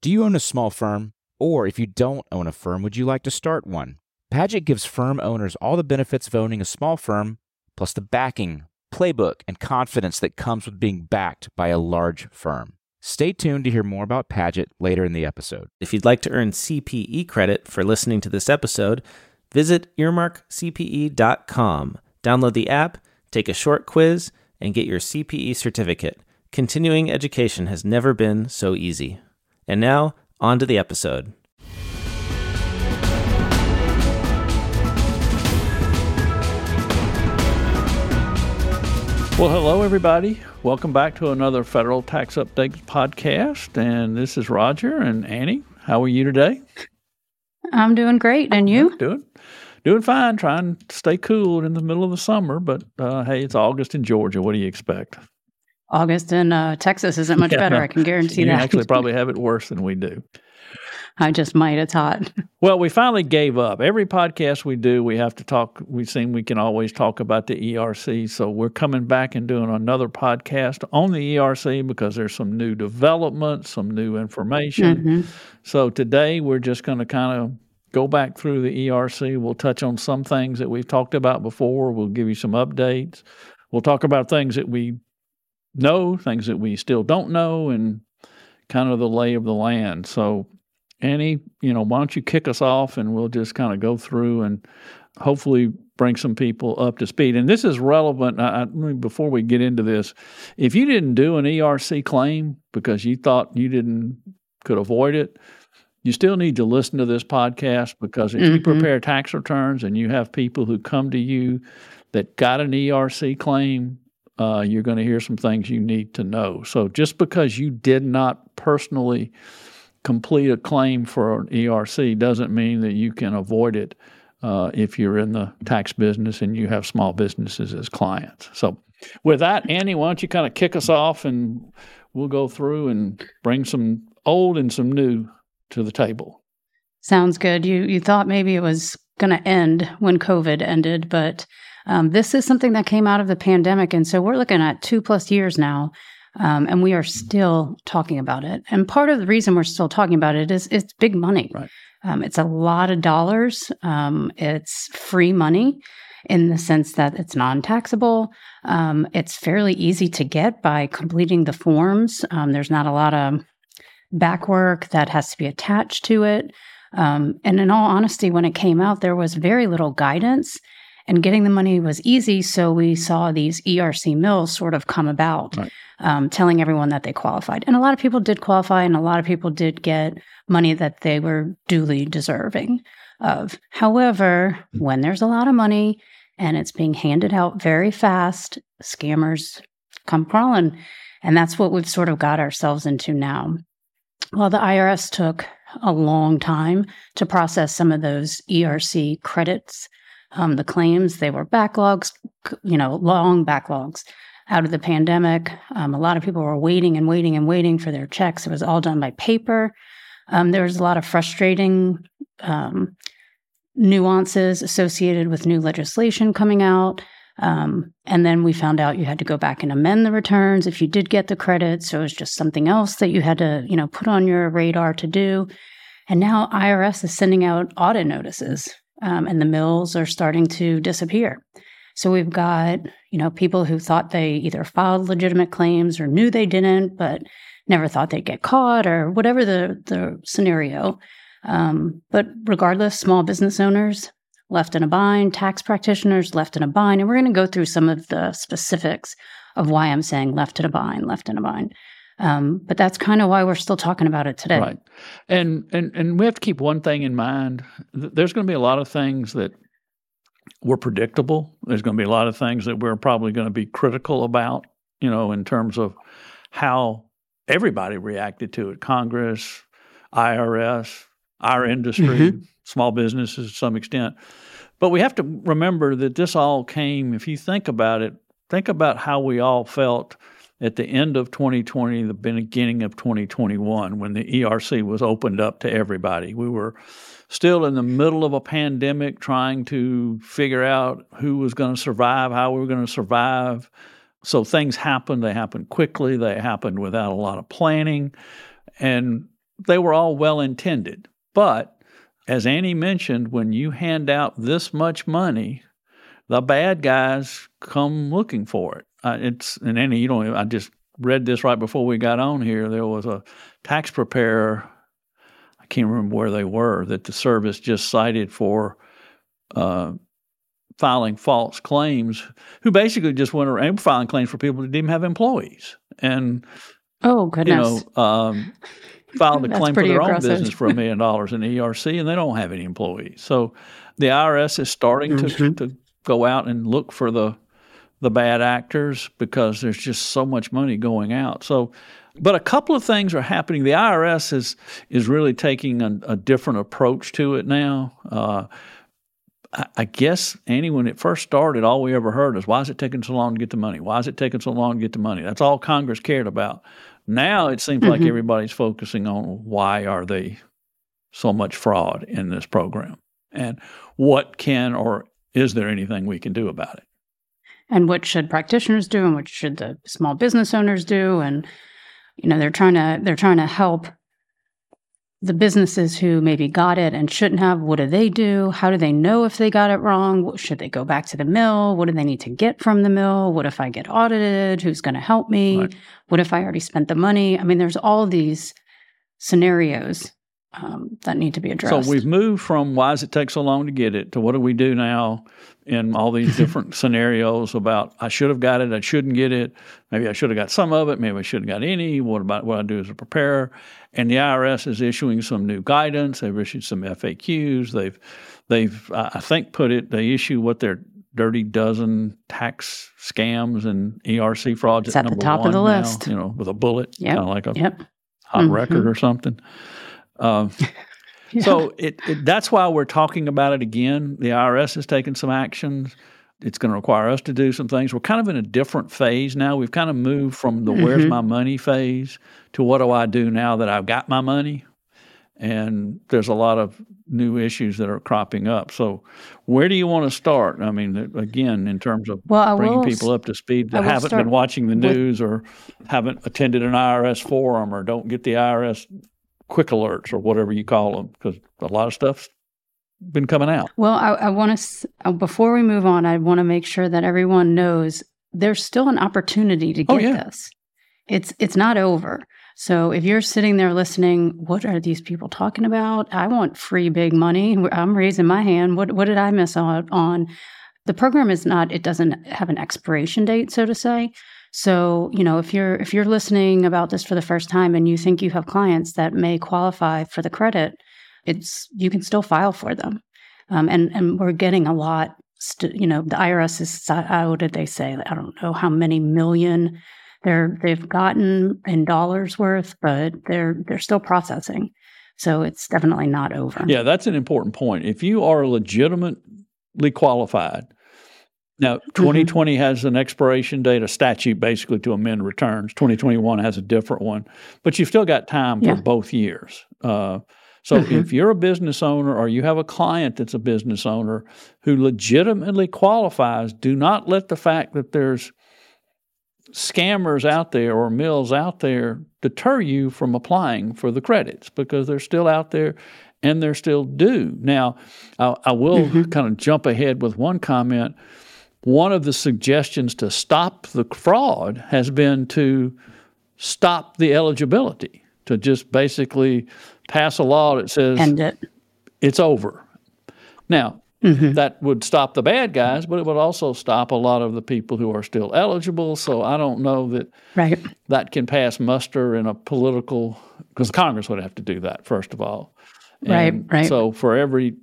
Do you own a small firm? Or if you don't own a firm, would you like to start one? Padgett gives firm owners all the benefits of owning a small firm, plus the backing, playbook, and confidence that comes with being backed by a large firm. Stay tuned to hear more about Padgett later in the episode. If you'd like to earn CPE credit for listening to this episode, visit earmarkcpe.com. Download the app, take a short quiz, and get your CPE certificate. Continuing education has never been so easy. And now, on to the episode. Well, hello, everybody. Welcome back to another Federal Tax Update podcast. And this is Roger and Annie. How are you today? I'm doing great. And you? Doing doing fine. Trying to stay cool in the middle of the summer, but uh, hey, it's August in Georgia. What do you expect? August in uh, Texas isn't much yeah, better. I can guarantee you that. You actually probably have it worse than we do. I just might. It's hot. Well, we finally gave up. Every podcast we do, we have to talk. We seem we can always talk about the ERC. So we're coming back and doing another podcast on the ERC because there's some new developments, some new information. Mm-hmm. So today we're just going to kind of go back through the ERC. We'll touch on some things that we've talked about before. We'll give you some updates. We'll talk about things that we know, things that we still don't know, and kind of the lay of the land. So, Annie, you know, why don't you kick us off and we'll just kind of go through and hopefully bring some people up to speed. And this is relevant. I, I before we get into this, if you didn't do an ERC claim because you thought you didn't could avoid it, you still need to listen to this podcast because if mm-hmm. you prepare tax returns and you have people who come to you that got an ERC claim, uh, you're going to hear some things you need to know. So just because you did not personally complete a claim for an ERC doesn't mean that you can avoid it uh, if you're in the tax business and you have small businesses as clients. So with that, Annie, why don't you kind of kick us off and we'll go through and bring some old and some new to the table. Sounds good. You you thought maybe it was going to end when COVID ended, but um, this is something that came out of the pandemic, and so we're looking at two plus years now, um, and we are still talking about it. And part of the reason we're still talking about it is it's big money. Right. Um, it's a lot of dollars. Um, it's free money in the sense that it's non-taxable. Um, it's fairly easy to get by completing the forms. Um, there's not a lot of back work that has to be attached to it. Um, and in all honesty, when it came out, there was very little guidance, and getting the money was easy. So we saw these ERC mills sort of come about, right. um, telling everyone that they qualified. And a lot of people did qualify, and a lot of people did get money that they were duly deserving of. However, when there's a lot of money and it's being handed out very fast, scammers come crawling. And that's what we've sort of got ourselves into now. Well, the IRS took a long time to process some of those ERC credits. Um, the claims, they were backlogs, you know, long backlogs out of the pandemic. Um, a lot of people were waiting and waiting and waiting for their checks. It was all done by paper. Um, there was a lot of frustrating um, nuances associated with new legislation coming out. Um, and then we found out you had to go back and amend the returns if you did get the credit. So it was just something else that you had to, you know, put on your radar to do. And now IRS is sending out audit notices, um, and the mills are starting to disappear. So we've got, you know, people who thought they either filed legitimate claims or knew they didn't, but never thought they'd get caught or whatever the the scenario. Um, but regardless, small business owners left in a bind, tax practitioners left in a bind. And we're going to go through some of the specifics of why I'm saying left in a bind, left in a bind. Um, but that's kind of why we're still talking about it today. Right. And, and, and we have to keep one thing in mind. There's going to be a lot of things that were predictable. There's going to be a lot of things that we're probably going to be critical about, you know, in terms of how everybody reacted to it Congress, IRS, our industry, mm-hmm. small businesses to some extent. But we have to remember that this all came, if you think about it, think about how we all felt at the end of 2020, the beginning of 2021, when the ERC was opened up to everybody. We were still in the middle of a pandemic trying to figure out who was going to survive, how we were going to survive. So things happened. They happened quickly, they happened without a lot of planning. And they were all well intended. But as Annie mentioned, when you hand out this much money, the bad guys come looking for it. Uh, it's and Annie, you don't. I just read this right before we got on here. There was a tax preparer. I can't remember where they were that the service just cited for uh, filing false claims. Who basically just went around filing claims for people that didn't have employees and oh goodness, you know, um, filed a claim for pretty their own business for a million dollars in ERC, and they don't have any employees. So the IRS is starting Mm-hmm. to go out and look for the the bad actors because there's just so much money going out. So, but a couple of things are happening. The IRS is is really taking a, a different approach to it now. Uh, I, I guess Annie, when it first started, all we ever heard is, "Why is it taking so long to get the money? Why is it taking so long to get the money?" That's all Congress cared about. Now it seems like Mhm. everybody's focusing on why are they so much fraud in this program, and what can or is there anything we can do about it? And what should practitioners do and what should the small business owners do. And you know they're trying to they're trying to help the businesses who maybe got it and shouldn't have. What do they do? How do they know if they got it wrong? Should they go back to the mill? What do they need to get from the mill? What if i get audited? Who's going to help me? Right. what if i already spent the money? I mean there's all these scenarios um, that need to be addressed So we've moved from why does it take so long to get it to what do we do now in all these different scenarios about I should have got it, I shouldn't get it, maybe I should have got some of it, maybe I shouldn't got any. What about what I do as a preparer? And the IRS is issuing some new guidance. They've issued some FAQs. They've they've I think put it they issue what their dirty dozen tax scams and ERC frauds It's at the top of the now, list. you know, with a bullet, Yep. kind of like a yep hot Mhm. record or something. Um, Yeah. so it, it, that's why we're talking about it again. The IRS has taken some actions. It's going to require us to do some things. We're kind of in a different phase now. We've kind of moved from the where's Mhm. my money phase to what do I do now that I've got my money? And there's a lot of new issues that are cropping up. So, where do you want to start? I mean, again, in terms of well bringing people up to speed that haven't been watching the with- news or haven't attended an IRS forum or don't get the IRS quick alerts or whatever you call them because a lot of stuff's been coming out. Well, I, I want to, uh, before we move on, I want to make sure that everyone knows there's still an opportunity to oh, get Oh, yeah. this. It's it's not over. So if you're sitting there listening, what are these people talking about? I want free big money. I'm raising my hand. What what did I miss out on? The program is not. It doesn't have an expiration date, so to say. So you know, if you're if you're listening about this for the first time and you think you have clients that may qualify for the credit, it's you can still file for them. Um, and and we're getting a lot. St- you know, the IRS is how did they say? I don't know how many million they're they've gotten in dollars worth, but they're they're still processing. So it's definitely not over. Yeah, that's an important point. If you are legitimately qualified, now 2020 has an expiration date, a statute basically to amend returns. 2021 has a different one, but you've still got time Yeah. for both years. Uh, so Mhm. if you're a business owner or you have a client that's a business owner who legitimately qualifies, do not let the fact that there's scammers out there or mills out there deter you from applying for the credits because they're still out there and they're still due. Now, I, I will kind of jump ahead with one comment. One of the suggestions to stop the fraud has been to stop the eligibility, to just basically pass a law that says End it. it's over. Now, Mhm. that would stop the bad guys, but it would also stop a lot of the people who are still eligible. So I don't know that Right. that can pass muster in a political because Congress would have to do that first of all. Right, And right. So for every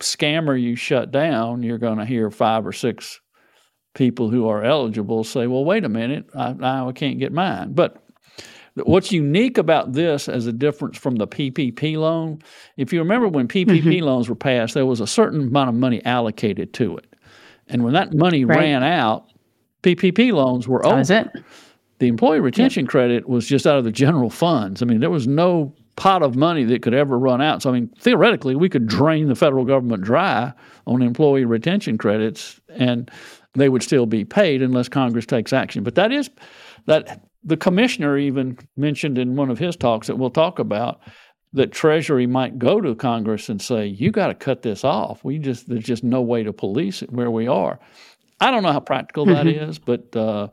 scammer you shut down, you're going to hear five or six people who are eligible say, "Well, wait a minute, I, now I can't get mine." But what's unique about this as a difference from the PPP loan, if you remember when PPP Mm-hmm. loans were passed, there was a certain amount of money allocated to it, and when that money Right. ran out, PPP loans were That over was it. the employee retention credit was just out of the general funds. I mean, there was no pot of money that could ever run out. So, I mean, theoretically, we could drain the federal government dry on employee retention credits and they would still be paid unless Congress takes action. But that is that the commissioner even mentioned in one of his talks that we'll talk about that Treasury might go to Congress and say, "You got to cut this off. We just there's just no way to police it where we are." I don't know how practical mm-hmm. that is, but uh,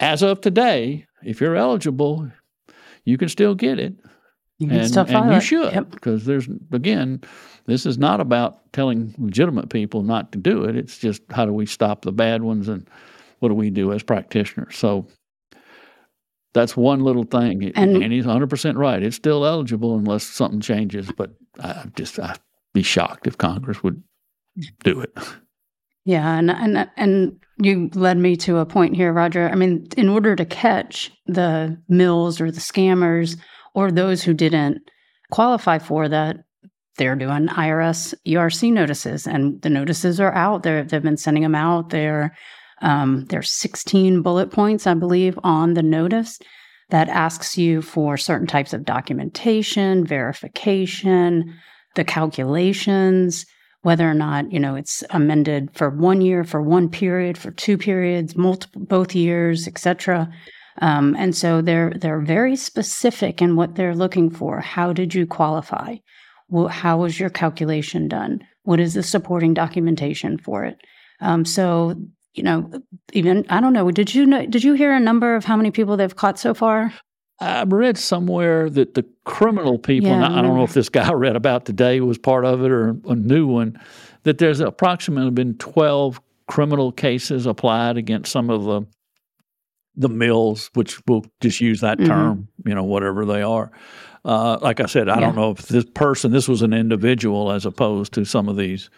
as of today, if you're eligible, you can still get it. You can and, still file and you should yep. because there's again, this is not about telling legitimate people not to do it. It's just how do we stop the bad ones and what do we do as practitioners. So that's one little thing. And, and he's 100% right. It's still eligible unless something changes. But I just, I'd be shocked if Congress would do it. Yeah. And, and, and you led me to a point here, Roger. I mean, in order to catch the mills or the scammers or those who didn't qualify for that, they're doing IRS ERC notices, and the notices are out there. They've been sending them out. They're um, there's 16 bullet points, I believe, on the notice that asks you for certain types of documentation, verification, the calculations, whether or not you know it's amended for one year, for one period, for two periods, multiple both years, etc. Um, and so they're they're very specific in what they're looking for. How did you qualify? Well, how was your calculation done? What is the supporting documentation for it? Um, so you know, even I don't know. Did you know? Did you hear a number of how many people they've caught so far? I read somewhere that the criminal people, yeah, I, I don't know if this guy I read about today was part of it or a new one, that there's approximately been 12 criminal cases applied against some of the the mills, which we'll just use that mm-hmm. term, you know, whatever they are. Uh, like I said, I yeah. don't know if this person, this was an individual as opposed to some of these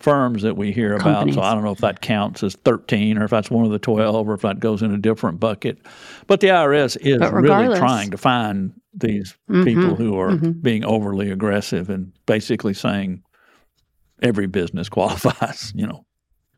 firms that we hear Companies. about. So I don't know if that counts as 13 or if that's one of the 12 or if that goes in a different bucket. But the IRS is really trying to find these mm-hmm. people who are mm-hmm. being overly aggressive and basically saying every business qualifies, you know.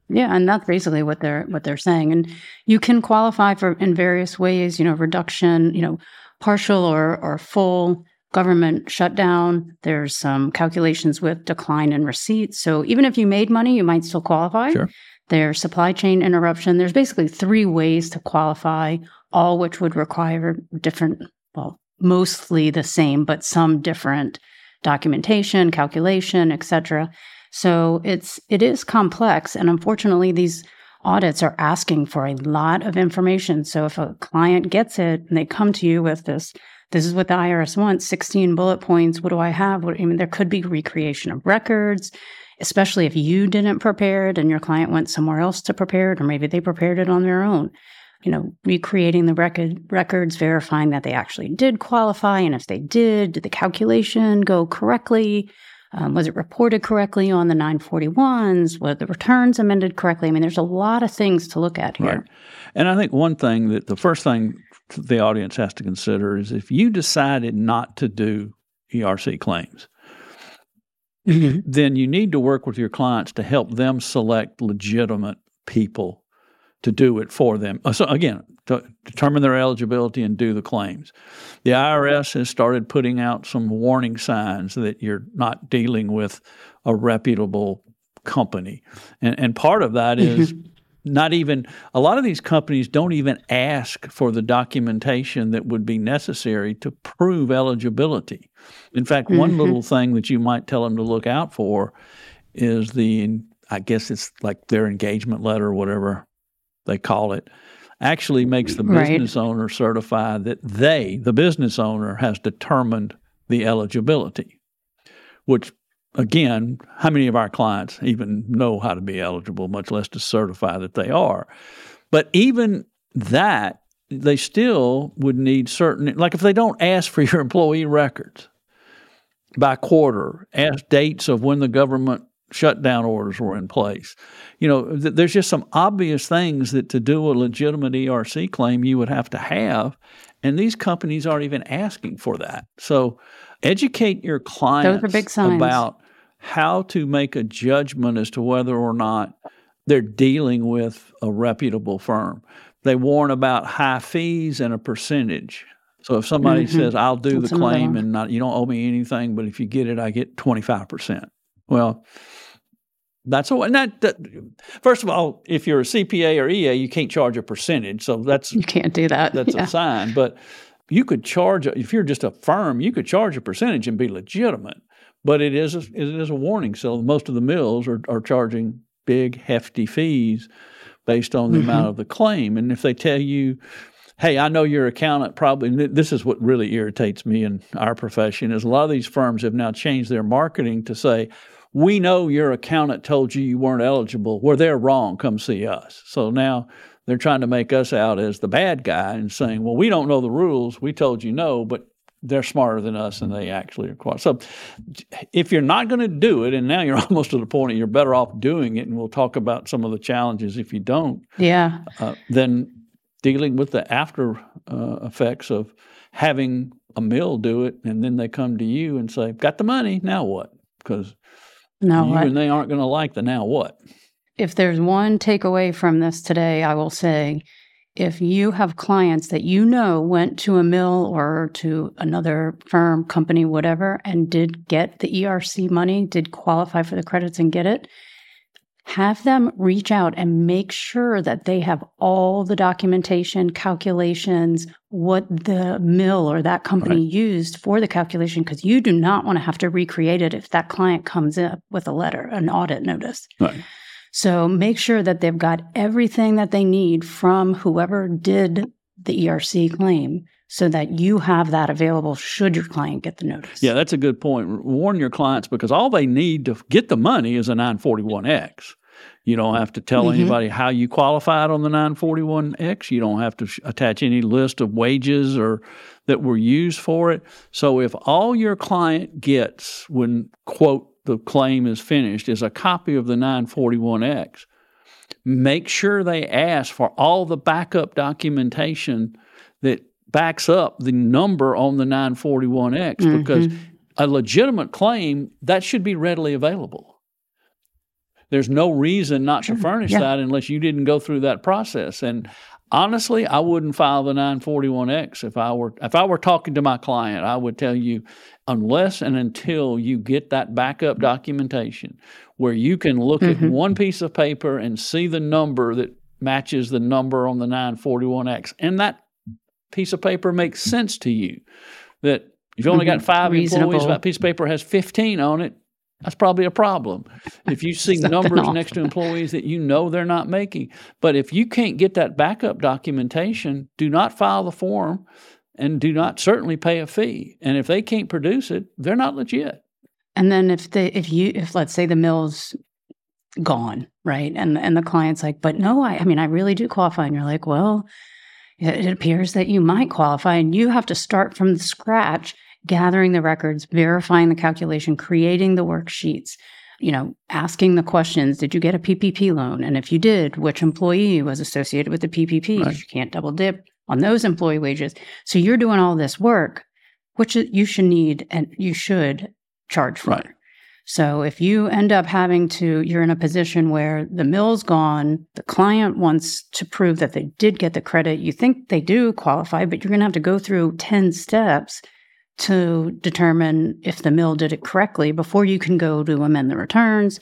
Yeah, and that's basically what they're what they're saying. And you can qualify for in various ways, you know, reduction, you know, partial or or full government shutdown. There's some calculations with decline in receipts. So even if you made money, you might still qualify. Sure. There's supply chain interruption. There's basically three ways to qualify, all which would require different, well, mostly the same, but some different documentation, calculation, etc. So it's it is complex, and unfortunately, these audits are asking for a lot of information. So if a client gets it and they come to you with this this is what the IRS wants 16 bullet points. What do I have? What, I mean, there could be recreation of records, especially if you didn't prepare it and your client went somewhere else to prepare it, or maybe they prepared it on their own. You know, recreating the record, records, verifying that they actually did qualify. And if they did, did the calculation go correctly? Um, was it reported correctly on the 941s? Were the returns amended correctly? I mean, there's a lot of things to look at here. Right. And I think one thing that the first thing the audience has to consider is if you decided not to do ERC claims, mm-hmm. then you need to work with your clients to help them select legitimate people to do it for them. Uh, so again, to determine their eligibility and do the claims. The IRS has started putting out some warning signs that you're not dealing with a reputable company. And and part of that is mm-hmm not even a lot of these companies don't even ask for the documentation that would be necessary to prove eligibility. In fact, mm-hmm. one little thing that you might tell them to look out for is the I guess it's like their engagement letter or whatever they call it actually makes the business right. owner certify that they, the business owner, has determined the eligibility, which again, how many of our clients even know how to be eligible, much less to certify that they are? But even that, they still would need certain, like if they don't ask for your employee records by quarter, ask dates of when the government shutdown orders were in place. You know, th- there's just some obvious things that to do a legitimate ERC claim you would have to have, and these companies aren't even asking for that. So, educate your clients about how to make a judgment as to whether or not they're dealing with a reputable firm. They warn about high fees and a percentage. So if somebody mm-hmm. says, "I'll do That's the claim and not, you don't owe me anything, but if you get it, I get twenty five percent," well, That's a and that, that. First of all, if you're a CPA or EA, you can't charge a percentage, so that's You can't do that. that's yeah. a sign. But you could charge if you're just a firm, you could charge a percentage and be legitimate. But it is a, it is a warning. So most of the mills are, are charging big hefty fees based on the Mm-hmm. amount of the claim. And if they tell you, hey, I know your accountant probably and this is what really irritates me in our profession is a lot of these firms have now changed their marketing to say, we know your accountant told you you weren't eligible. Where they're wrong, come see us. So now they're trying to make us out as the bad guy and saying, well, we don't know the rules. We told you no, but they're smarter than us and they actually are quite. So if you're not going to do it, and now you're almost to the point you're better off doing it, and we'll talk about some of the challenges if you don't, Yeah. uh, then dealing with the after uh, effects of having a mill do it, and then they come to you and say, "Got the money? Now what?" Because No, you I- and they aren't going to like the now what. if there's one takeaway from this today, I will say if you have clients that you know went to a mill or to another firm, company, whatever, and did get the ERC money, did qualify for the credits and get it, have them reach out and make sure that they have all the documentation, calculations, what the mill or that company used for the calculation, because you do not want to have to recreate it if that client comes up with a letter, an audit notice. Right. So make sure that they've got everything that they need from whoever did the ERC claim so that you have that available should your client get the notice. Yeah, that's a good point. Warn your clients because all they need to get the money is a 941X. You don't have to tell Mhm. anybody how you qualified on the 941X. You don't have to sh- attach any list of wages or that were used for it. So if all your client gets when quote the claim is finished is a copy of the 941X, make sure they ask for all the backup documentation that backs up the number on the 941X mm-hmm. because a legitimate claim that should be readily available. There's no reason not to furnish yeah. that unless you didn't go through that process. And honestly, I wouldn't file the 941X if I were if I were talking to my client. I would tell you unless and until you get that backup documentation where you can look at one piece of paper and see the number that matches the number on the 941X and that piece of paper makes sense to you that if you only got Mhm. five employees, that piece of paper has 15 on it, that's probably a problem. If you see numbers off. next to employees that you know they're not making, but if you can't get that backup documentation, do not file the form and do not certainly pay a fee. And if they can't produce it, they're not legit. And then if they if you if let's say the mill's gone, right? And and the client's like, but no, I I mean I really do qualify. And you're like, well, it, it appears that you might qualify. And you have to start from scratch, gathering the records, verifying the calculation, creating the worksheets, you know, asking the questions, did you get a PPP loan? And if you did, which employee was associated with the PPP? Right. You can't double dip on those employee wages. So you're doing all this work, which you should need and you should charge for. Right. So if you end up having to, you're in a position where the mill's gone, the client wants to prove that they did get the credit. You think they do qualify, but you're going to have to go through 10 steps to determine if the mill did it correctly before you can go to amend the returns.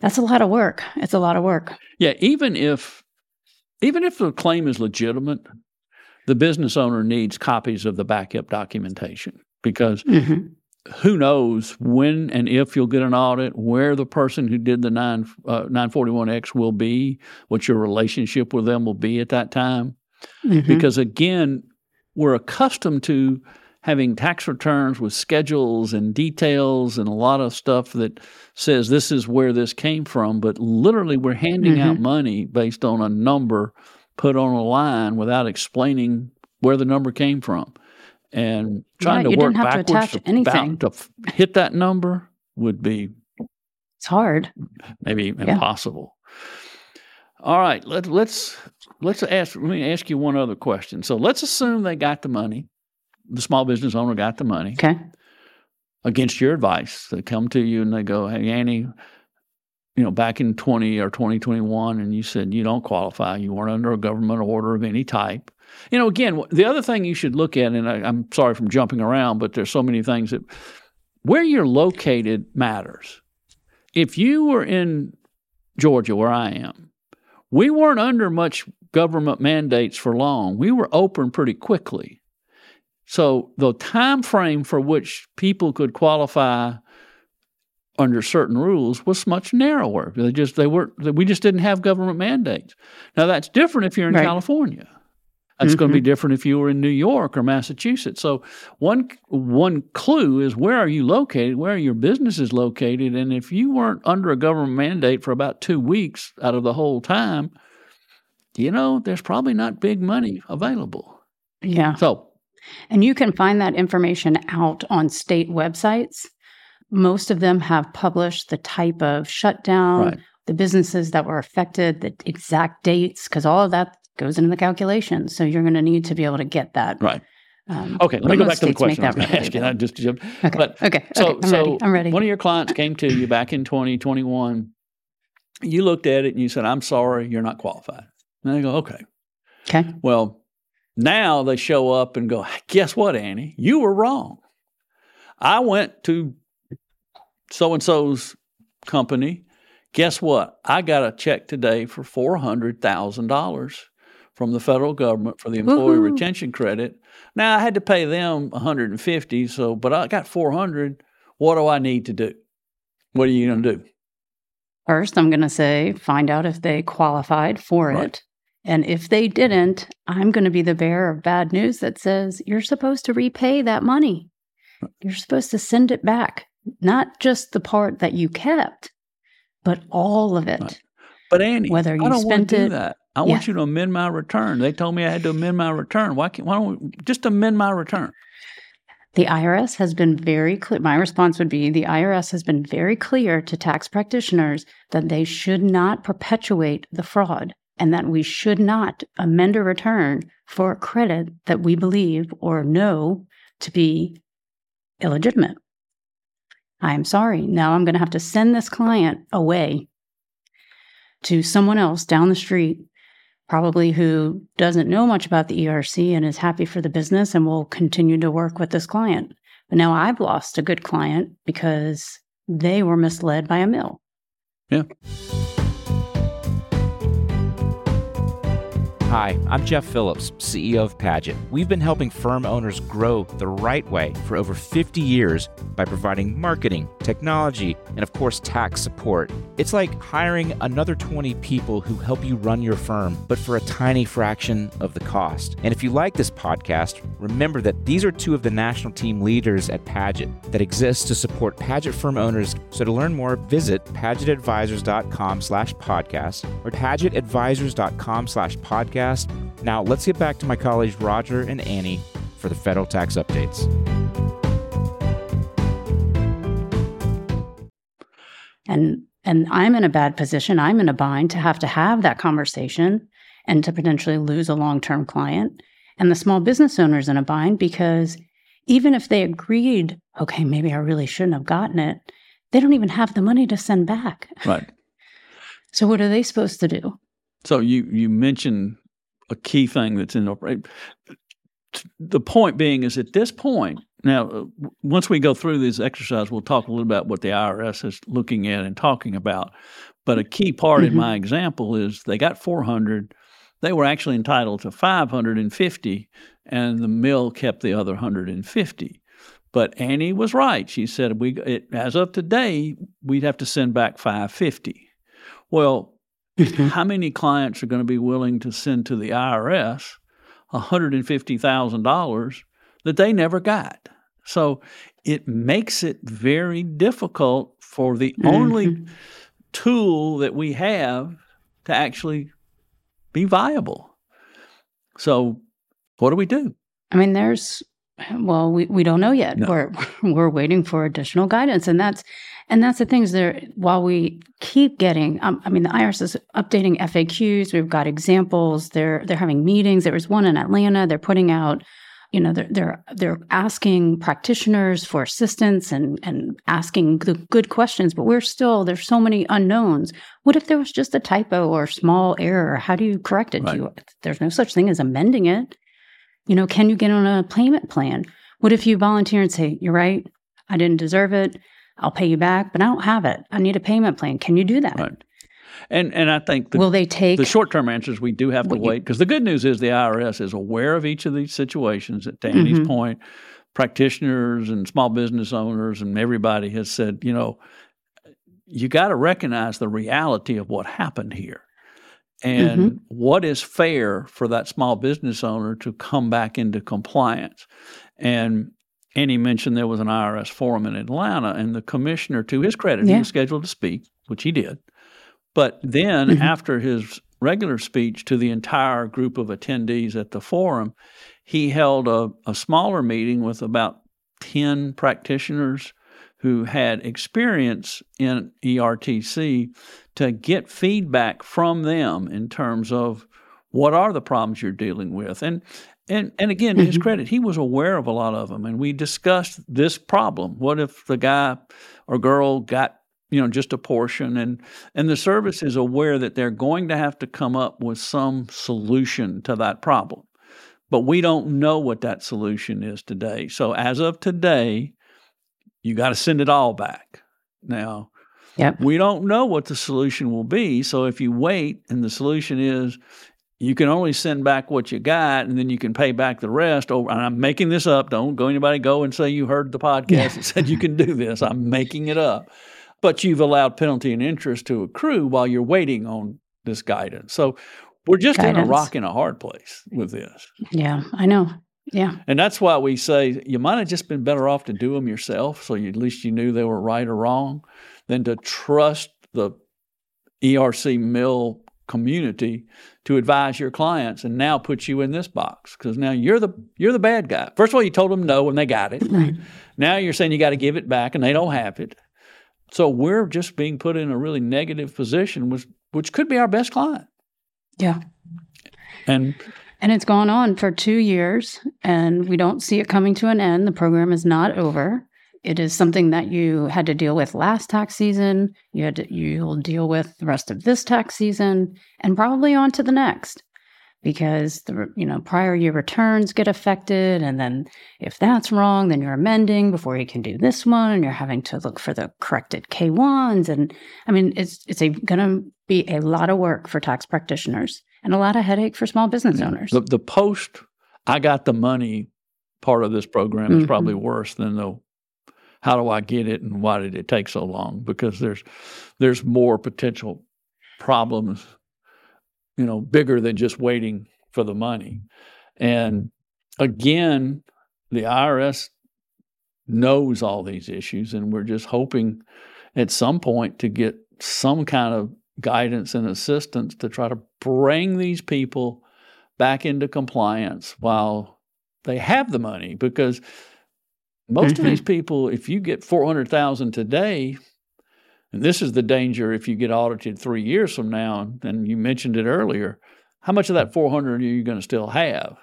That's a lot of work. It's a lot of work. Yeah, even if even if the claim is legitimate, the business owner needs copies of the backup documentation because Mhm. who knows when and if you'll get an audit, where the person who did the 9, uh, 941X will be, what your relationship with them will be at that time. Mhm. Because again, we're accustomed to having tax returns with schedules and details and a lot of stuff that says this is where this came from, but literally we're handing out mm-hmm. money based on a number put on a line without explaining where the number came from. And trying Yeah, to work to backwards attach anything. to hit that number would be It's hard. maybe impossible. All right, let, let's let's ask. Let me ask you one other question. So let's assume they got the money. The small business owner got the money Okay. against your advice. They come to you and they go, "Hey, Annie, you know, back in twenty or twenty twenty one, and you said you don't qualify. You weren't under a government order of any type." You know, again, the other thing you should look at, and I, I'm sorry from jumping around, but there's so many things that where you're located matters if you were in Georgia, where I am, we weren't under much government mandates for long. We were open pretty quickly. So the time frame for which people could qualify under certain rules was much narrower. They just they weren't we just didn't have government mandates. Now that's different if you're in Right. California. That's going to be mm-hmm. different if you were in New York or Massachusetts. So one one clue is where are you located, where are your businesses located, and if you weren't under a government mandate for about two weeks out of the whole time, you know there's probably not big money available. Yeah. So And you can find that information out on state websites. Most of them have published the type of shutdown, Right. the businesses that were affected, the exact dates, because all of that goes into the calculation. So you're going to need to be able to get that. right, Um, okay. Let me go back to the question I was going to ask you. I just jumped. Okay. But okay. So, okay. I'm so ready. I'm ready. One of your clients came to you back in 2021. You looked at it and you said, "I'm sorry, you're not qualified." And they go, "Okay." okay. Well, now they show up and go, "Guess what, Annie? You were wrong. I went to so and so's company. Guess what? I got a check today for four hundred thousand dollars from the federal government for the employee Woohoo. retention credit. Now I had to pay them one hundred and fifty. So, but I got four hundred. What do I need to do? What are you going to do? First, I'm going to say find out if they qualified for Right. it. And if they didn't, I'm going to be the bearer of bad news that says you're supposed to repay that money. You're supposed to send it back, not just the part that you kept, but all of it. Right. But Annie, Whether I you don't want spent to do it- that. I want you to amend my return. They told me I had to amend my return. Why can't? Why don't we just amend my return? The IRS has been very clear. My response would be the IRS has been very clear to tax practitioners that they should not perpetuate the fraud and that we should not amend a return for a credit that we believe or know to be illegitimate. I'm sorry. Now I'm going to have to send this client away to someone else down the street probably who doesn't know much about the ERC and is happy for the business and will continue to work with this client. But now I've lost a good client because they were misled by a mill. Hi, I'm Jeff Phillips, CEO of Padgett. We've been helping firm owners grow the right way for over 50 years by providing marketing, technology, and of course, tax support. It's like hiring another 20 people who help you run your firm, but for a tiny fraction of the cost. And if you like this podcast, remember that these are two of the national team leaders at Padgett that exist to support Padgett firm owners. So to learn more, visit padgettadvisors.com slash podcast or padgettadvisors.com slash podcast. Now let's get back to my colleagues Roger and Annie for the federal tax updates. And and I'm in a bad position. I'm in a bind to have to have that conversation and to potentially lose a long-term client. And the small business owner's in a bind because even if they agreed, okay, maybe I really shouldn't have gotten it, they don't even have the money to send back. Right. So what are they supposed to do? So you you mentioned a key thing that's in the the point being is at this point now uh, once we go through this exercise we'll talk a little about what the IRS is looking at and talking about. But a key part in Mhm. my example is they got 400 they were actually entitled to 550 and the mill kept the other 150 but Annie was right. She said we it, as of today we'd have to send back 550 well how many clients are going to be willing to send to the IRS $150,000 that they never got? So it makes it very difficult for the only Mhm. tool that we have to actually be viable. So what do we do? I mean, there's well, we, we don't know yet. No. We're we're waiting for additional guidance, and that's and that's the things there. While we keep getting, um, I mean, the IRS is updating FAQs. We've got examples. They're they're having meetings. There was one in Atlanta. They're putting out, you know, they're they're they're asking practitioners for assistance and and asking good, good questions. But we're still there's so many unknowns. What if there was just a typo or small error? How do you correct it? Do you, there's no such thing as amending it. You know, can you get on a payment plan? What if you volunteer and say, You're right, I didn't deserve it. I'll pay you back, but I don't have it. I need a payment plan. Can you do that? Right. And and I think the, Will they take the short term answers we do have to wait because the good news is the IRS is aware of each of these situations. At Annie's Mhm. point, practitioners and small business owners and everybody has said, you know, you got to recognize the reality of what happened here and Mm-hmm. what is fair for that small business owner to come back into compliance. And Annie mentioned there was an IRS forum in Atlanta, and the commissioner, to his credit, he was scheduled to speak, which he did. But then, Mhm. after his regular speech to the entire group of attendees at the forum, he held a, a smaller meeting with about 10 practitioners who had experience in ERTC to get feedback from them in terms of what are the problems you're dealing with. And and and again, to his Mhm. credit, he was aware of a lot of them, and we discussed this problem. What if the guy or girl got you know just a portion, and and the service is aware that they're going to have to come up with some solution to that problem, but we don't know what that solution is today. So as of today, you got to send it all back. Now, Yep. we don't know what the solution will be. So if you wait and the solution is you can only send back what you got and then you can pay back the rest over and I'm making this up. Don't go anybody go and say you heard the podcast Yeah. that said you can do this. I'm making it up. But you've allowed penalty and interest to accrue while you're waiting on this guidance. So we're just in a rock and a hard place with this. Yeah, I know. Yeah. And that's why we say you might have just been better off to do them yourself, so you, at least you knew they were right or wrong, than to trust the ERC mill community to advise your clients, and now put you in this box because now you're the you're the bad guy. First of all, you told them no when they got it. Right. Now you're saying you got to give it back, and they don't have it. So we're just being put in a really negative position, which which could be our best client. Yeah. And And it's gone on for two years, and we don't see it coming to an end. The program is not over. It is something that you had to deal with last tax season. You had to, you'll deal with the rest of this tax season, and probably on to the next, because the you know prior year returns get affected, and then if that's wrong, then you're amending before you can do this one, and you're having to look for the corrected K ones, and I mean it's it's going to be a lot of work for tax practitioners and a lot of headache for small business owners. The, the post I got the money part of this program is Mhm. probably worse than the how do I get it and why did it take so long? Because there's there's more potential problems, you know, bigger than just waiting for the money. And again, the IRS knows all these issues, and we're just hoping at some point to get some kind of guidance and assistance to try to bring these people back into compliance while they have the money because most of Mhm. these people if you get 400,000 today and this is the danger if you get audited 3 years from now and you mentioned it earlier how much of that 400 are you going to still have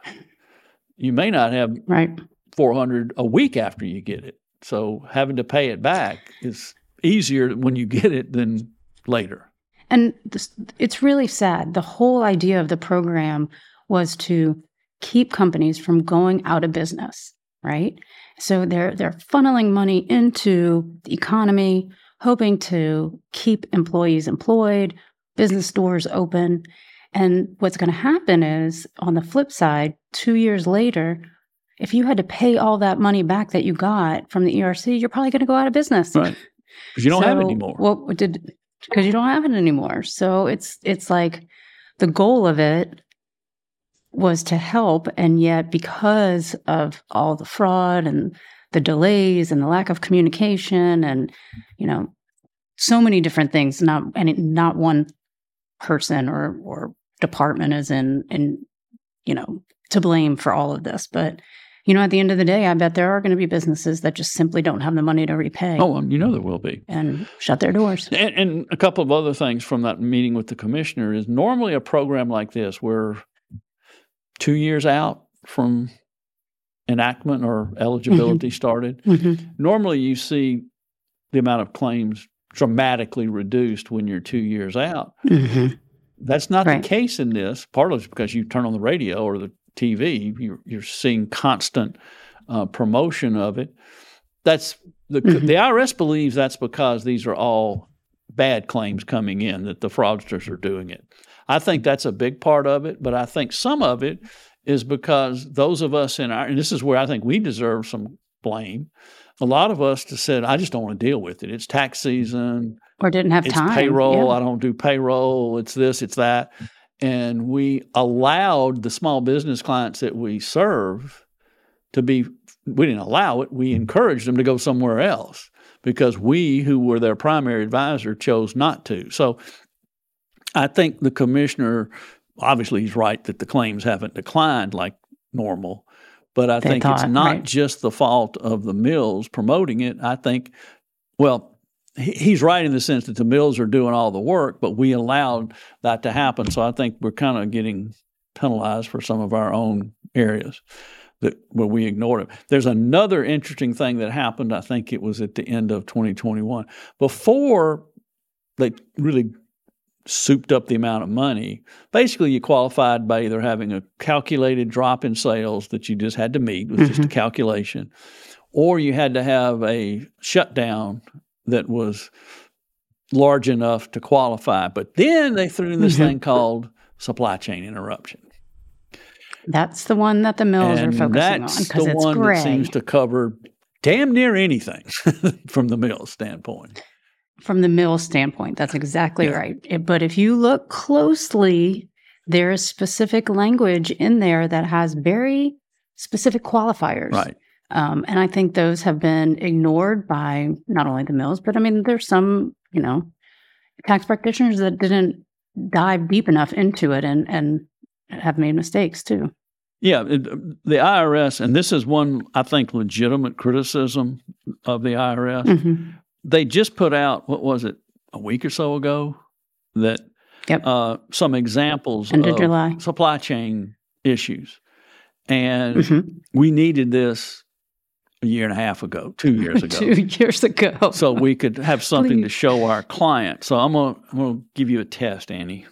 you may not have Right. 400 a week after you get it so having to pay it back is easier when you get it than later And this, it's really sad. The whole idea of the program was to keep companies from going out of business, right? So they're they're funneling money into the economy, hoping to keep employees employed, business doors open. And what's going to happen is on the flip side, 2 years later, if you had to pay all that money back that you got from the ERC, you're probably going to go out of business. right because you don't have it So anymore What did because you don't have it anymore. So it's it's like the goal of it was to help, and yet because of all the fraud and the delays and the lack of communication and you know so many different things, not and not one person or or department is in in you know to blame for all of this, but. You know, at the end of the day, I bet there are going to be businesses that just simply don't have the money to repay oh well, you know there will be and shut their doors. And, and a couple of other things from that meeting with the commissioner is normally a program like this, we're two years out from enactment or eligibility started. Mhm. Normally, you see the amount of claims dramatically reduced when you're two years out. Mhm. That's not Right. the case in this. Partly because you turn on the radio or the TV, you're, you're seeing constant uh, promotion of it. That's the Mhm. the IRS believes that's because these are all bad claims coming in that the fraudsters are doing it. I think that's a big part of it, but I think some of it is because those of us in our and this is where I think we deserve some blame. A lot of us just said, I just don't want to deal with it. It's tax season. Or didn't have it's time. payroll. Yeah. I don't do payroll. It's this, it's that. And we allowed the small business clients that we serve to be, we didn't allow it, we encouraged them to go somewhere else because we, who were their primary advisor, chose not to. So I think the commissioner, obviously, he's right that the claims haven't declined like normal. But I They think it's not right. just the fault of the mills promoting it. I think, well, he's right in the sense that the mills are doing all the work, but we allowed that to happen. So I think we're kind of getting penalized for some of our own areas that where we ignored it. There's another interesting thing that happened. I think it was at the end of 2021. Before they really souped up the amount of money, basically you qualified by either having a calculated drop in sales that you just had to meet, it was just a mm-hmm. calculation, or you had to have a shutdown that was large enough to qualify. But then they threw in this Mhm. thing called supply chain interruption. That's the one that the mills and are focusing on that's because the it's one gray. that seems to cover damn near anything from the mill standpoint. From the mill standpoint, that's exactly Yeah. right. It- but if you look closely, there is specific language in there that has very specific qualifiers. Right. Um, and I think those have been ignored by not only the mills, but I mean, there's some, you know, tax practitioners that didn't dive deep enough into it and, and have made mistakes too. Yeah, it, the IRS, and this is one I think legitimate criticism of the IRS. Mhm. They just put out what was it a week or so ago that Yep. uh, some examples End of of July. supply chain issues, and Mhm. we needed this a year and a half ago, two years ago. Two years ago. so we could have something to show our client. So I'm gonna I'm gonna give you a test, Annie.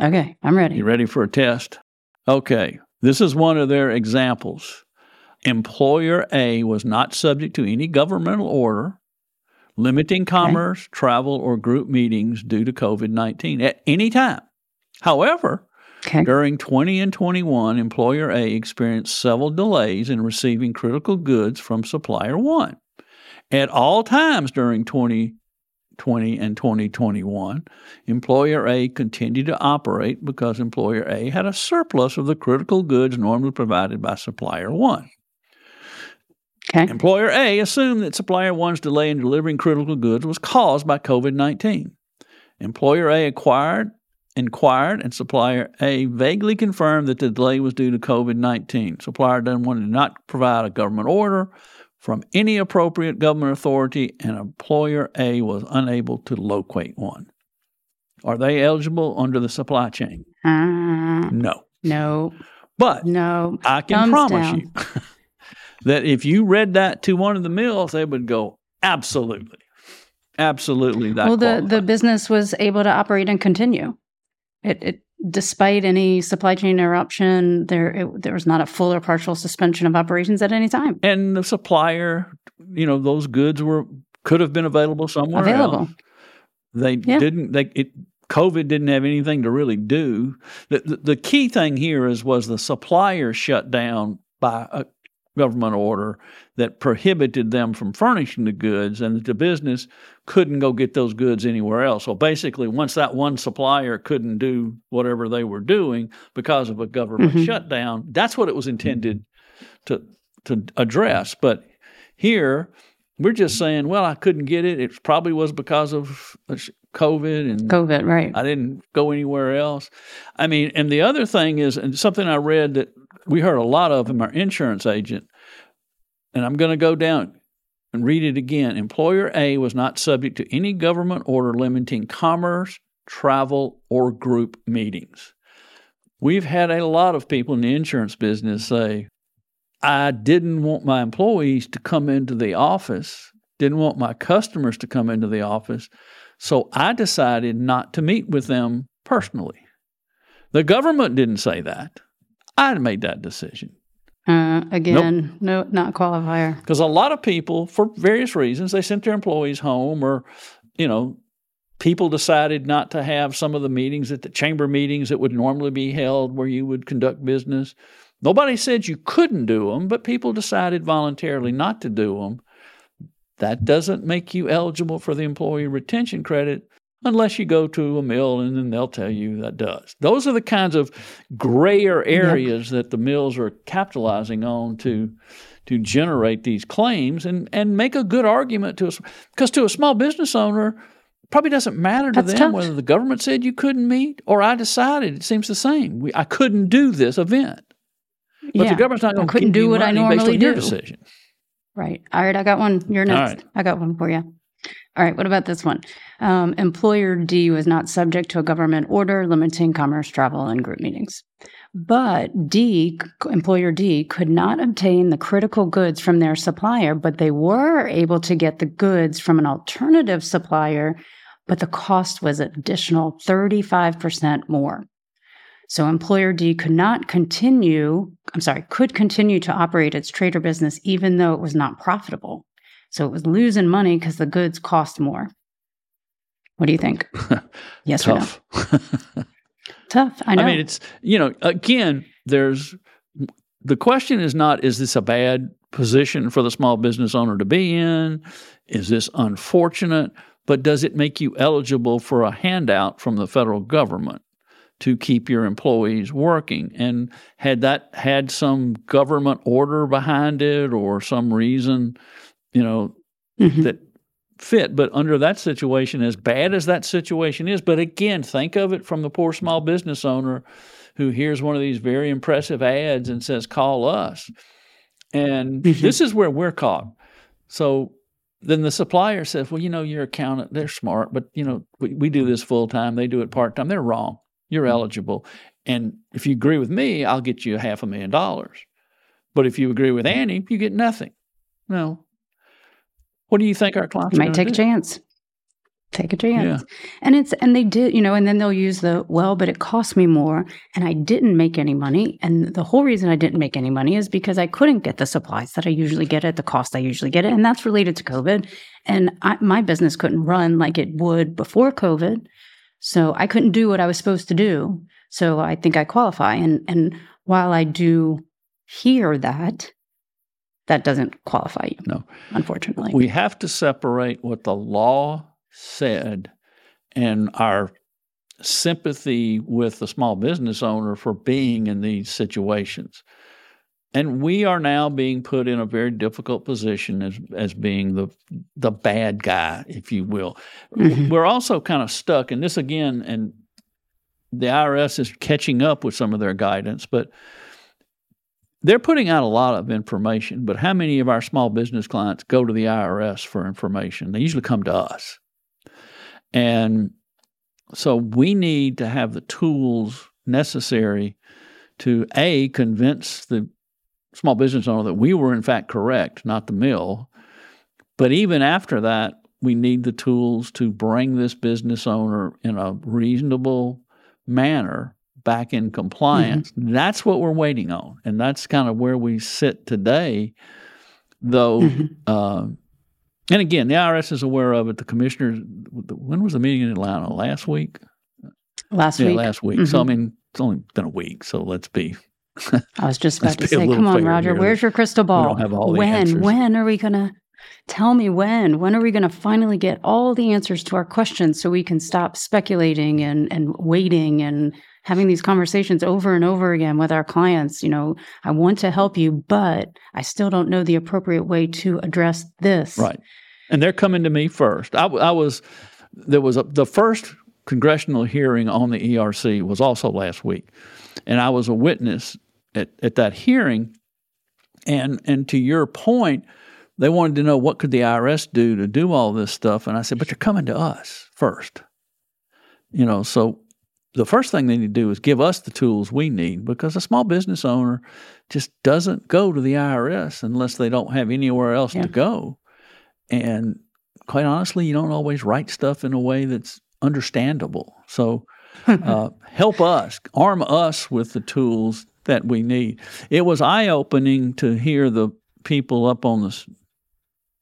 okay, I'm ready. You ready for a test? Okay. This is one of their examples. Employer A was not subject to any governmental order limiting commerce, travel, or group meetings due to COVID 19 at any time. However, Okay. during 20 and 21, Employer A experienced several delays in receiving critical goods from Supplier 1. At all times during 2020 and 2021, Employer A continued to operate because Employer A had a surplus of the critical goods normally provided by Supplier 1. Okay. Employer A assumed that Supplier 1's delay in delivering critical goods was caused by COVID 19. Employer A acquired, inquired, and Supplier A vaguely confirmed that the delay was due to COVID 19. Supplier then wanted to not provide a government order from any appropriate government authority, and Employer A was unable to locate one. Are they eligible under the supply chain? Uh, No. no, But no. I can Thumbs promise down. you that if you read that to one of the mills, they would go, absolutely. Absolutely. That well, the, the business was able to operate and continue. It, it despite any supply chain interruption, there it, there was not a full or partial suspension of operations at any time. and the supplier, you know, those goods were could have been available somewhere Available. else. They Yeah. didn't. They it. COVID didn't have anything to really do. The, the, the key thing here is was the supplier shut down by a government order that prohibited them from furnishing the goods, and the business couldn't go get those goods anywhere else. So basically, once that one supplier couldn't do whatever they were doing because of a government Mhm. shutdown, that's what it was intended to to address. But here, we're just saying, well, I couldn't get it. It probably was because of uh, COVID and COVID, right? I didn't go anywhere else. I mean, and the other thing is, and something I read that we heard a lot of from our insurance agent, and I'm going to go down and read it again. Employer A was not subject to any government order limiting commerce, travel, or group meetings. We've had a lot of people in the insurance business say, I didn't want my employees to come into the office, didn't want my customers to come into the office. So I decided not to meet with them personally. The government didn't say that. I made that decision. Uh, again, nope. no, not qualifier. Because a lot of people, for various reasons, they sent their employees home, or you know, people decided not to have some of the meetings at the chamber meetings that would normally be held where you would conduct business. Nobody said you couldn't do them, but people decided voluntarily not to do them. That doesn't make you eligible for the employee retention credit unless you go to a mill and then they'll tell you that does. Those are the kinds of grayer areas yep. that the mills are capitalizing on to to generate these claims and and make a good argument to us because to a small business owner probably doesn't matter to That's them tough. whether the government said you couldn't meet or I decided it seems the same. We, I couldn't do this event. But yeah. the government's not going to do what I normally do. Your decision. Right. All right. I got one. You're next. right. I got one for you. All right. What about this one? Um, employer D was not subject to a government order limiting commerce, travel, and group meetings. But D, employer D, could not obtain the critical goods from their supplier, but they were able to get the goods from an alternative supplier, but the cost was additional 35% more. So employer D could not continue, I'm sorry, could continue to operate its trader business even though it was not profitable. So it was losing money because the goods cost more. What do you think? Yes Tough. or no? Tough. I know. I mean, it's you know, again, there's the question is not is this a bad position for the small business owner to be in? Is this unfortunate? But does it make you eligible for a handout from the federal government to keep your employees working? And had that had some government order behind it or some reason, you know, Mhm. that fit. But under that situation, as bad as that situation is, but again, think of it from the poor small business owner who hears one of these very impressive ads and says, call us. And Mhm. this is where we're caught. So then the supplier says, well, you know, your accountant, they're smart, but, you know, we, we do this full time, they do it part time. They're wrong. You're eligible. And if you agree with me, I'll get you half a million dollars. But if you agree with Annie, you get nothing. No. What do you think our clients might take a chance. Take a chance. And it's and they did, you know, and then they'll use the well, but it cost me more and I didn't make any money. And the whole reason I didn't make any money is because I couldn't get the supplies that I usually get at the cost I usually get it. And that's related to COVID. And I, my business couldn't run like it would before COVID. So I couldn't do what I was supposed to do. So I think I qualify. And and while I do hear that, that doesn't qualify you. No. Unfortunately. We have to separate what the law said and our sympathy with the small business owner for being in these situations. And we are now being put in a very difficult position as as being the the bad guy, if you will. Mhm. We're also kind of stuck, and this again, and the IRS is catching up with some of their guidance, but they're putting out a lot of information. But how many of our small business clients go to the IRS for information? They usually come to us. And so we need to have the tools necessary to A, convince the small business owner that we were in fact correct, not the mill. But even after that, we need the tools to bring this business owner in a reasonable manner back in compliance. That's what we're waiting on. And that's kind of where we sit today, though. Mhm. Uh, and again, the IRS is aware of it. The commissioners, when was the meeting in Atlanta? Last week? Last yeah, week. last week. So, I Mhm. mean, it's only been a week. So let's be I was just about to say, come on, Roger, here. where's your crystal ball? don't have all the when? answers. When are we gonna tell me when? When are we gonna finally get all the answers to our questions so we can stop speculating and and waiting and having these conversations over and over again with our clients? You know, I want to help you, but I still don't know the appropriate way to address this. Right. And they're coming to me first. I was, there was a, the first congressional hearing on the ERC was also last week. And I was a witness at, at that hearing. And, and to your point, they wanted to know what could the IRS do to do all this stuff. And I said, but you're coming to us first. You know, so the first thing they need to do is give us the tools we need because a small business owner just doesn't go to the IRS unless they don't have anywhere else Yeah. to go. And quite honestly, you don't always write stuff in a way that's understandable. So uh, help us, arm us with the tools that we need. It was eye opening to hear the people up on the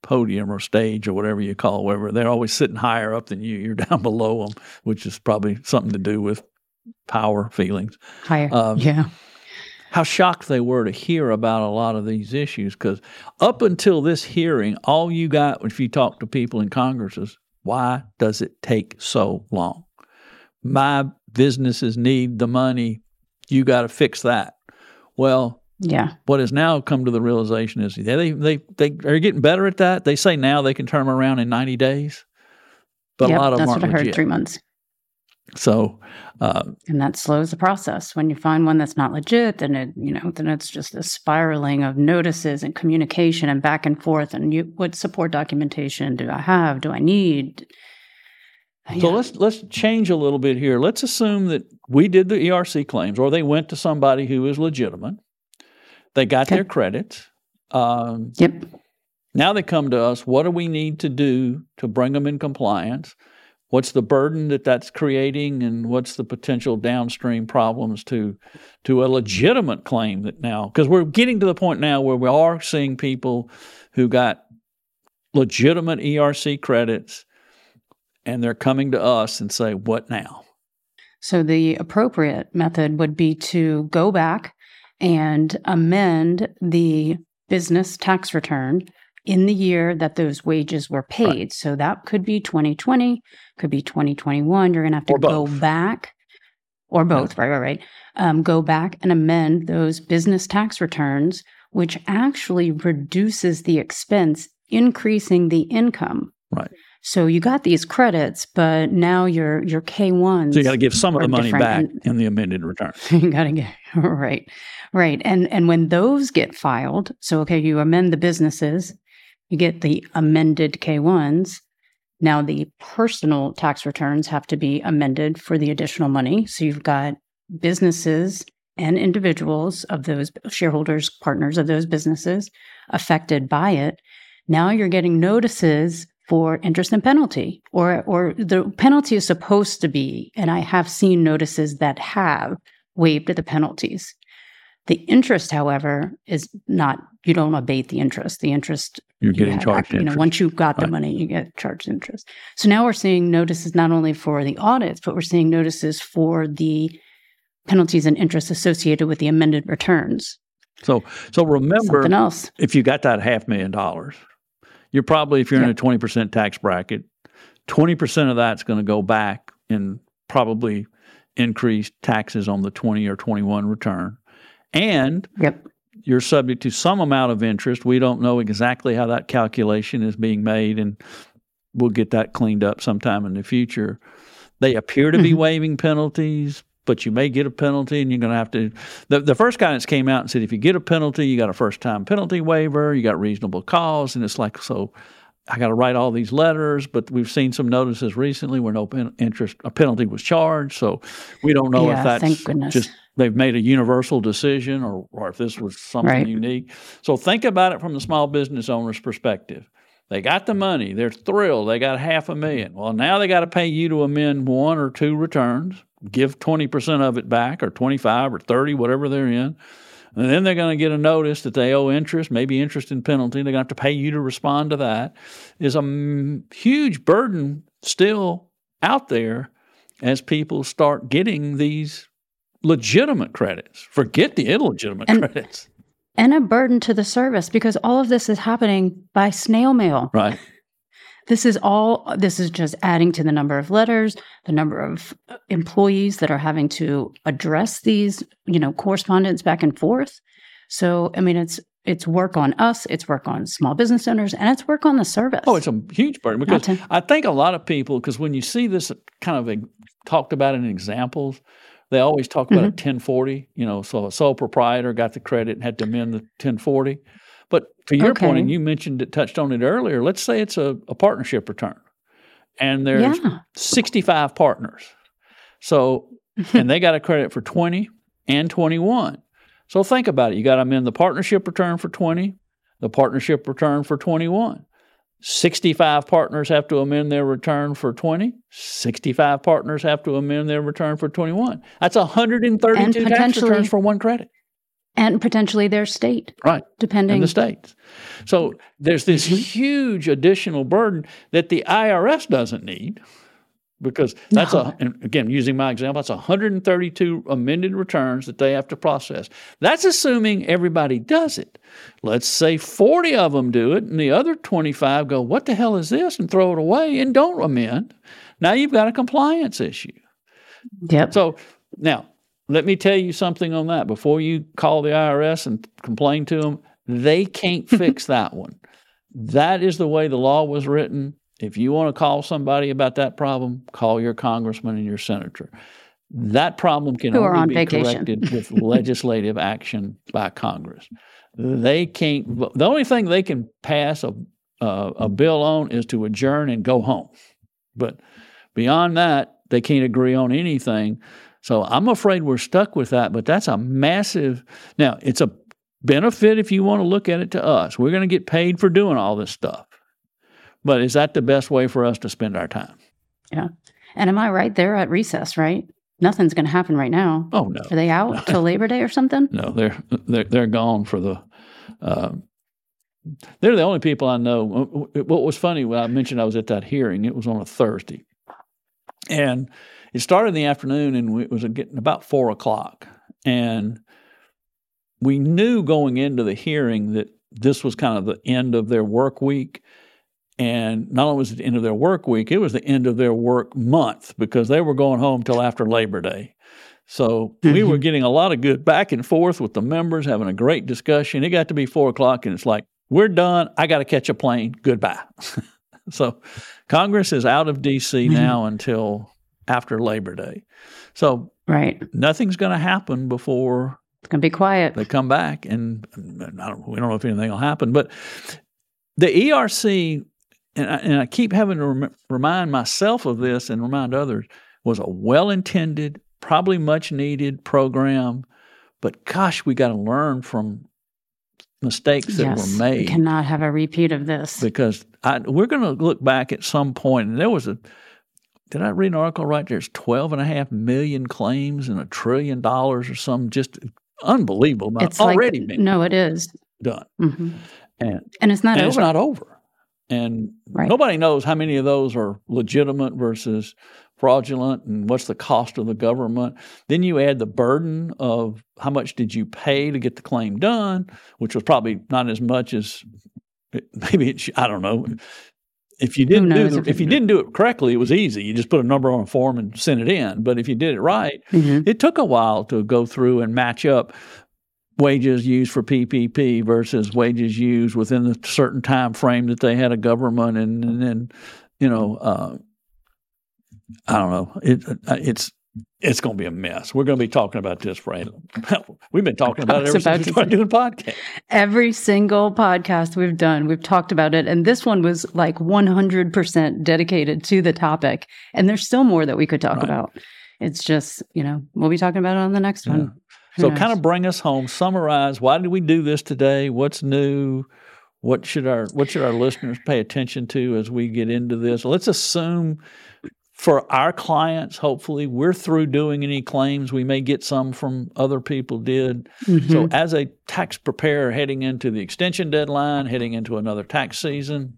podium or stage or whatever you call it, whatever. They're always sitting higher up than you. You're down below them, which is probably something to do with power feelings. Higher. Um, yeah. How shocked they were to hear about a lot of these issues because up until this hearing, all you got if you talk to people in Congress is why does it take so long? My businesses need the money. You got to fix that. Well, Yeah. what has now come to the realization is they they they are getting better at that. They say now they can turn them around in ninety days, but Yep, a lot of them aren't what I heard. Three months. So uh, and that slows the process when you find one that's not legit then it you know then it's just a spiraling of notices and communication and back and forth and you what support documentation do i have do i need So Yeah. let's let's change a little bit here. Let's assume that we did the ERC claims, or they went to somebody who is legitimate. They got Okay. their credits. Um, yep now they come to us. What do we need to do to bring them in compliance? What's the burden that that's creating, and what's the potential downstream problems to to a legitimate claim that now? Because we're getting to the point now where we are seeing people who got legitimate ERC credits, and they're coming to us and say, "What now?" So the appropriate method would be to go back and amend the business tax return in the year that those wages were paid. So that could be 2020, could be 2021. You're going to have to go back or both, right, right, right. Um, go back and amend those business tax returns, which actually reduces the expense, increasing the income. Right. So you got these credits, but now your your K ones. So you got to give some of the money back and- in the amended return. you got to get right right and and when those get filed so okay you amend the businesses you get the amended k1s now the personal tax returns have to be amended for the additional money so you've got businesses and individuals of those shareholders partners of those businesses affected by it now you're getting notices for interest and penalty or or the penalty is supposed to be and i have seen notices that have waived the penalties. The interest however is not you don't abate the interest. The interest You're you getting have charged you know interest. once you've got the Right. money you get charged interest. So now we're seeing notices not only for the audits but we're seeing notices for the penalties and interest associated with the amended returns. So so remember, something else. if you got that half million dollars, you're probably if you're in a twenty percent tax bracket, twenty percent of that's going to go back in probably increased taxes on the twenty or twenty one return, and yep you're subject to some amount of interest. We don't know exactly how that calculation is being made, and we'll get that cleaned up sometime in the future. They appear to be Mhm. waiving penalties, but you may get a penalty, and you're going to have to. The, the first guidance came out and said if you get a penalty, you got a first time penalty waiver, you got reasonable cause, and it's like so. I got to write all these letters, but we've seen some notices recently where no pen, interest a penalty was charged, so we don't know Yeah, if that's just they've made a universal decision or, or if this was something Right. unique. So think about it from the small business owner's perspective. They got the money, they're thrilled, they got half a million. Well, now they got to pay you to amend one or two returns, give 20% of it back or 25 or 30, whatever they're in. And then they're going to get a notice that they owe interest, maybe interest and penalty. They're going to have to pay you to respond to that. Is a huge burden still out there as people start getting these legitimate credits. Forget the illegitimate And- credits. and a burden to the service because all of this is happening by snail mail Right. This is all, this is just adding to the number of letters, the number of uh, employees that are having to address these, you know, correspondence back and forth. So, I mean, it's, it's work on us, it's work on small business owners, and it's work on the service. Oh, it's a huge burden because to- I think a lot of people, because when you see this kind of a, talked about in examples, they always talk about a Mm-hmm. 1040. You know, so a sole proprietor got the credit and had to amend the 1040. But to your Okay. and you mentioned it, touched on it earlier. Let's say it's a, a partnership return, and there's yeah. 65 partners. So, mm-hmm. and they got a credit for 20 and 21. So think about it. You got them in the partnership return for 20, the partnership return for 21. 65 partners have to amend their return for 20. 65 partners have to amend their return for 21. That's 132 tax returns for one credit. And potentially their state, right? Depending in the states. So there's this mm-hmm. huge additional burden that the IRS doesn't need because that's no. a and again using my example that's 132 amended returns that they have to process that's assuming everybody does it let's say 40 of them do it and the other 25 go what the hell is this and throw it away and don't amend now you've got a compliance issue yep so now let me tell you something on that before you call the IRS and complain to them they can't fix that one that is the way the law was written if you want to call somebody about that problem, call your congressman and your senator. That problem can Who only be vacation. corrected with legislative action by Congress. They can't. The only thing they can pass a uh, a bill on is to adjourn and go home. But beyond that, they can't agree on anything. So I'm afraid we're stuck with that. But that's a massive. Now it's a benefit if you want to look at it to us. We're going to get paid for doing all this stuff. But is that the best way for us to spend our time? Yeah. And am I right? They're at recess, right? Nothing's going to happen right now. Oh no. Are they out no. till Labor Day or something? No, they're they're they're gone for the. Uh, they're the only people I know. What was funny when I mentioned I was at that hearing, it was on a Thursday, and it started in the afternoon, and it was getting about four o'clock, and we knew going into the hearing that this was kind of the end of their work week and not only was it the end of their work week, it was the end of their work month because they were going home till after Labor Day. So we were getting a lot of good back and forth with the members, having a great discussion. It got to be four o'clock, and it's like, we're done. I got to catch a plane. Goodbye. so Congress is out of D.C. Now until after Labor Day. So right, nothing's going to happen before it's going to be quiet. They come back, and don't, we don't know if anything will happen. But the ERC and I, and I keep having to rem- remind myself of this and remind others, was a well intended, probably much needed program. But gosh, we got to learn from mistakes that yes, were made. We cannot have a repeat of this. Because I, we're going to look back at some point, and there was a, did I read an article right? There's 12 and a half million claims and a trillion dollars or some just unbelievable it's already like, been no, it is done. Mm-hmm. And, and it's not and over. It's not over. And right. nobody knows how many of those are legitimate versus fraudulent and what's the cost of the government. Then you add the burden of how much did you pay to get the claim done, which was probably not as much as maybe it, I don't know. If you didn't do the, if, if you didn't do it correctly, it was easy. You just put a number on a form and send it in. But if you did it right, mm-hmm. it took a while to go through and match up wages used for PPP versus wages used within the certain time frame that they had a government, and then you know, uh, I don't know. It, uh, it's it's going to be a mess. We're going to be talking about this for we've been talking about it ever since we started doing podcast. Every single podcast we've done, we've talked about it, and this one was like 100% dedicated to the topic. And there's still more that we could talk right. about. It's just you know we'll be talking about it on the next yeah. one. So, kind of bring us home. Summarize why did we do this today? What's new? What should our what should our listeners pay attention to as we get into this? Let's assume for our clients, hopefully, we're through doing any claims. We may get some from other people did. Mm-hmm. So, as a tax preparer heading into the extension deadline, heading into another tax season,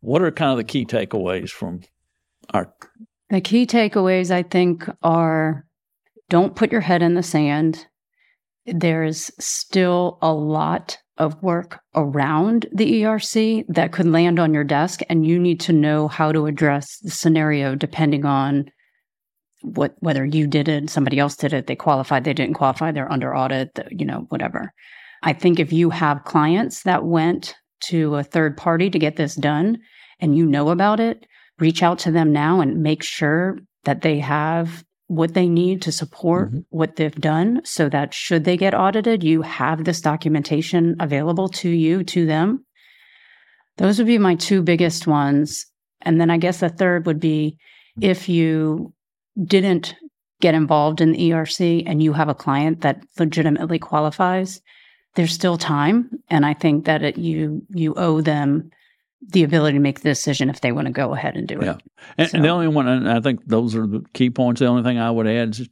what are kind of the key takeaways from our? The key takeaways, I think, are don't put your head in the sand there's still a lot of work around the ERC that could land on your desk, and you need to know how to address the scenario depending on what whether you did it, somebody else did it, they qualified, they didn't qualify, they're under audit, you know, whatever. I think if you have clients that went to a third party to get this done and you know about it, reach out to them now and make sure that they have what they need to support mm-hmm. what they've done so that should they get audited, you have this documentation available to you, to them. Those would be my two biggest ones. And then I guess the third would be if you didn't get involved in the ERC and you have a client that legitimately qualifies, there's still time. And I think that it, you you owe them the ability to make the decision if they want to go ahead and do it. Yeah. And, so. and the only one, and I think those are the key points. The only thing I would add is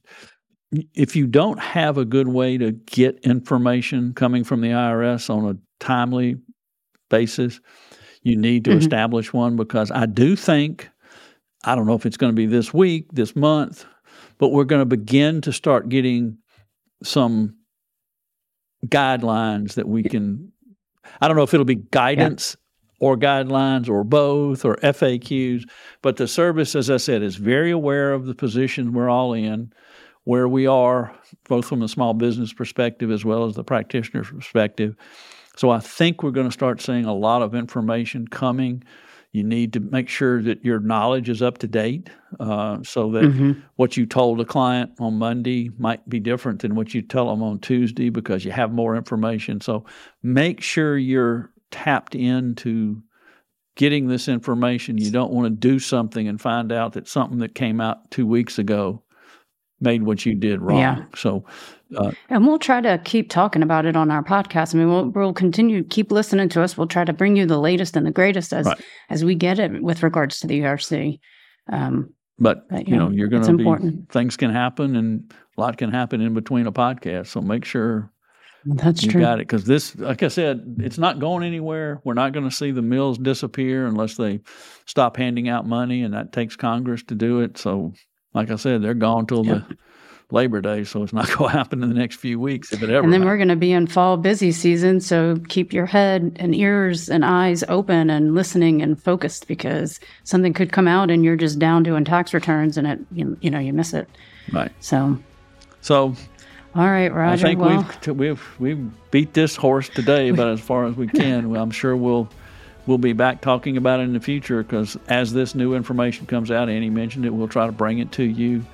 if you don't have a good way to get information coming from the IRS on a timely basis, you need to mm-hmm. establish one because I do think, I don't know if it's going to be this week, this month, but we're going to begin to start getting some guidelines that we can. I don't know if it'll be guidance yeah. Or guidelines or both or FAQs, but the service, as I said, is very aware of the position we're all in where we are, both from the small business perspective as well as the practitioner's perspective. So I think we're going to start seeing a lot of information coming. You need to make sure that your knowledge is up to date uh, so that mm-hmm. what you told a client on Monday might be different than what you tell them on Tuesday because you have more information. So make sure you're tapped into getting this information. You don't want to do something and find out that something that came out two weeks ago made what you did wrong. Yeah. So, uh, and we'll try to keep talking about it on our podcast. I mean, we'll, we'll continue keep listening to us. We'll try to bring you the latest and the greatest as right. as we get it with regards to the ERC. Um, but, but you, know, know, you're going to be important. things can happen and a lot can happen in between a podcast. So make sure that's you true. got it because this, like I said, it's not going anywhere. We're not going to see the mills disappear unless they stop handing out money, and that takes Congress to do it. So like I said, they're gone till the Labor Day, so it's not going to happen in the next few weeks if it ever. And then happens. we're going to be in fall busy season, so keep your head and ears and eyes open and listening and focused because something could come out and you're just down doing tax returns and it you, you know you miss it. Right. So. So. All right, Roger. I think well, we've we've we've beat this horse today, but as far as we can, I'm sure we'll we'll be back talking about it in the future because as this new information comes out, Annie mentioned it, we'll try to bring it to you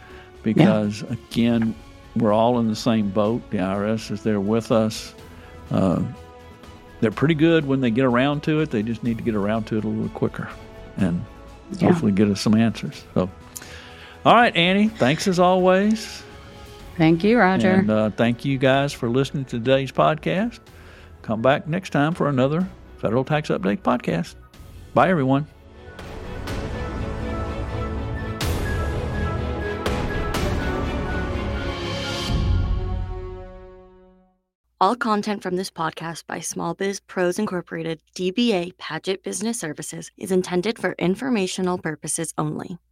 because, yeah. again, we're all in the same boat. The IRS is there with us. Uh, they're pretty good when they get around to it. They just need to get around to it a little quicker and yeah. hopefully get us some answers. So, all right, Annie, thanks as always. Thank you, Roger. And uh, thank you guys for listening to today's podcast. Come back next time for another Federal Tax Update podcast. Bye, everyone. All content from this podcast by Small Biz Pros Incorporated, DBA Padgett Business Services, is intended for informational purposes only.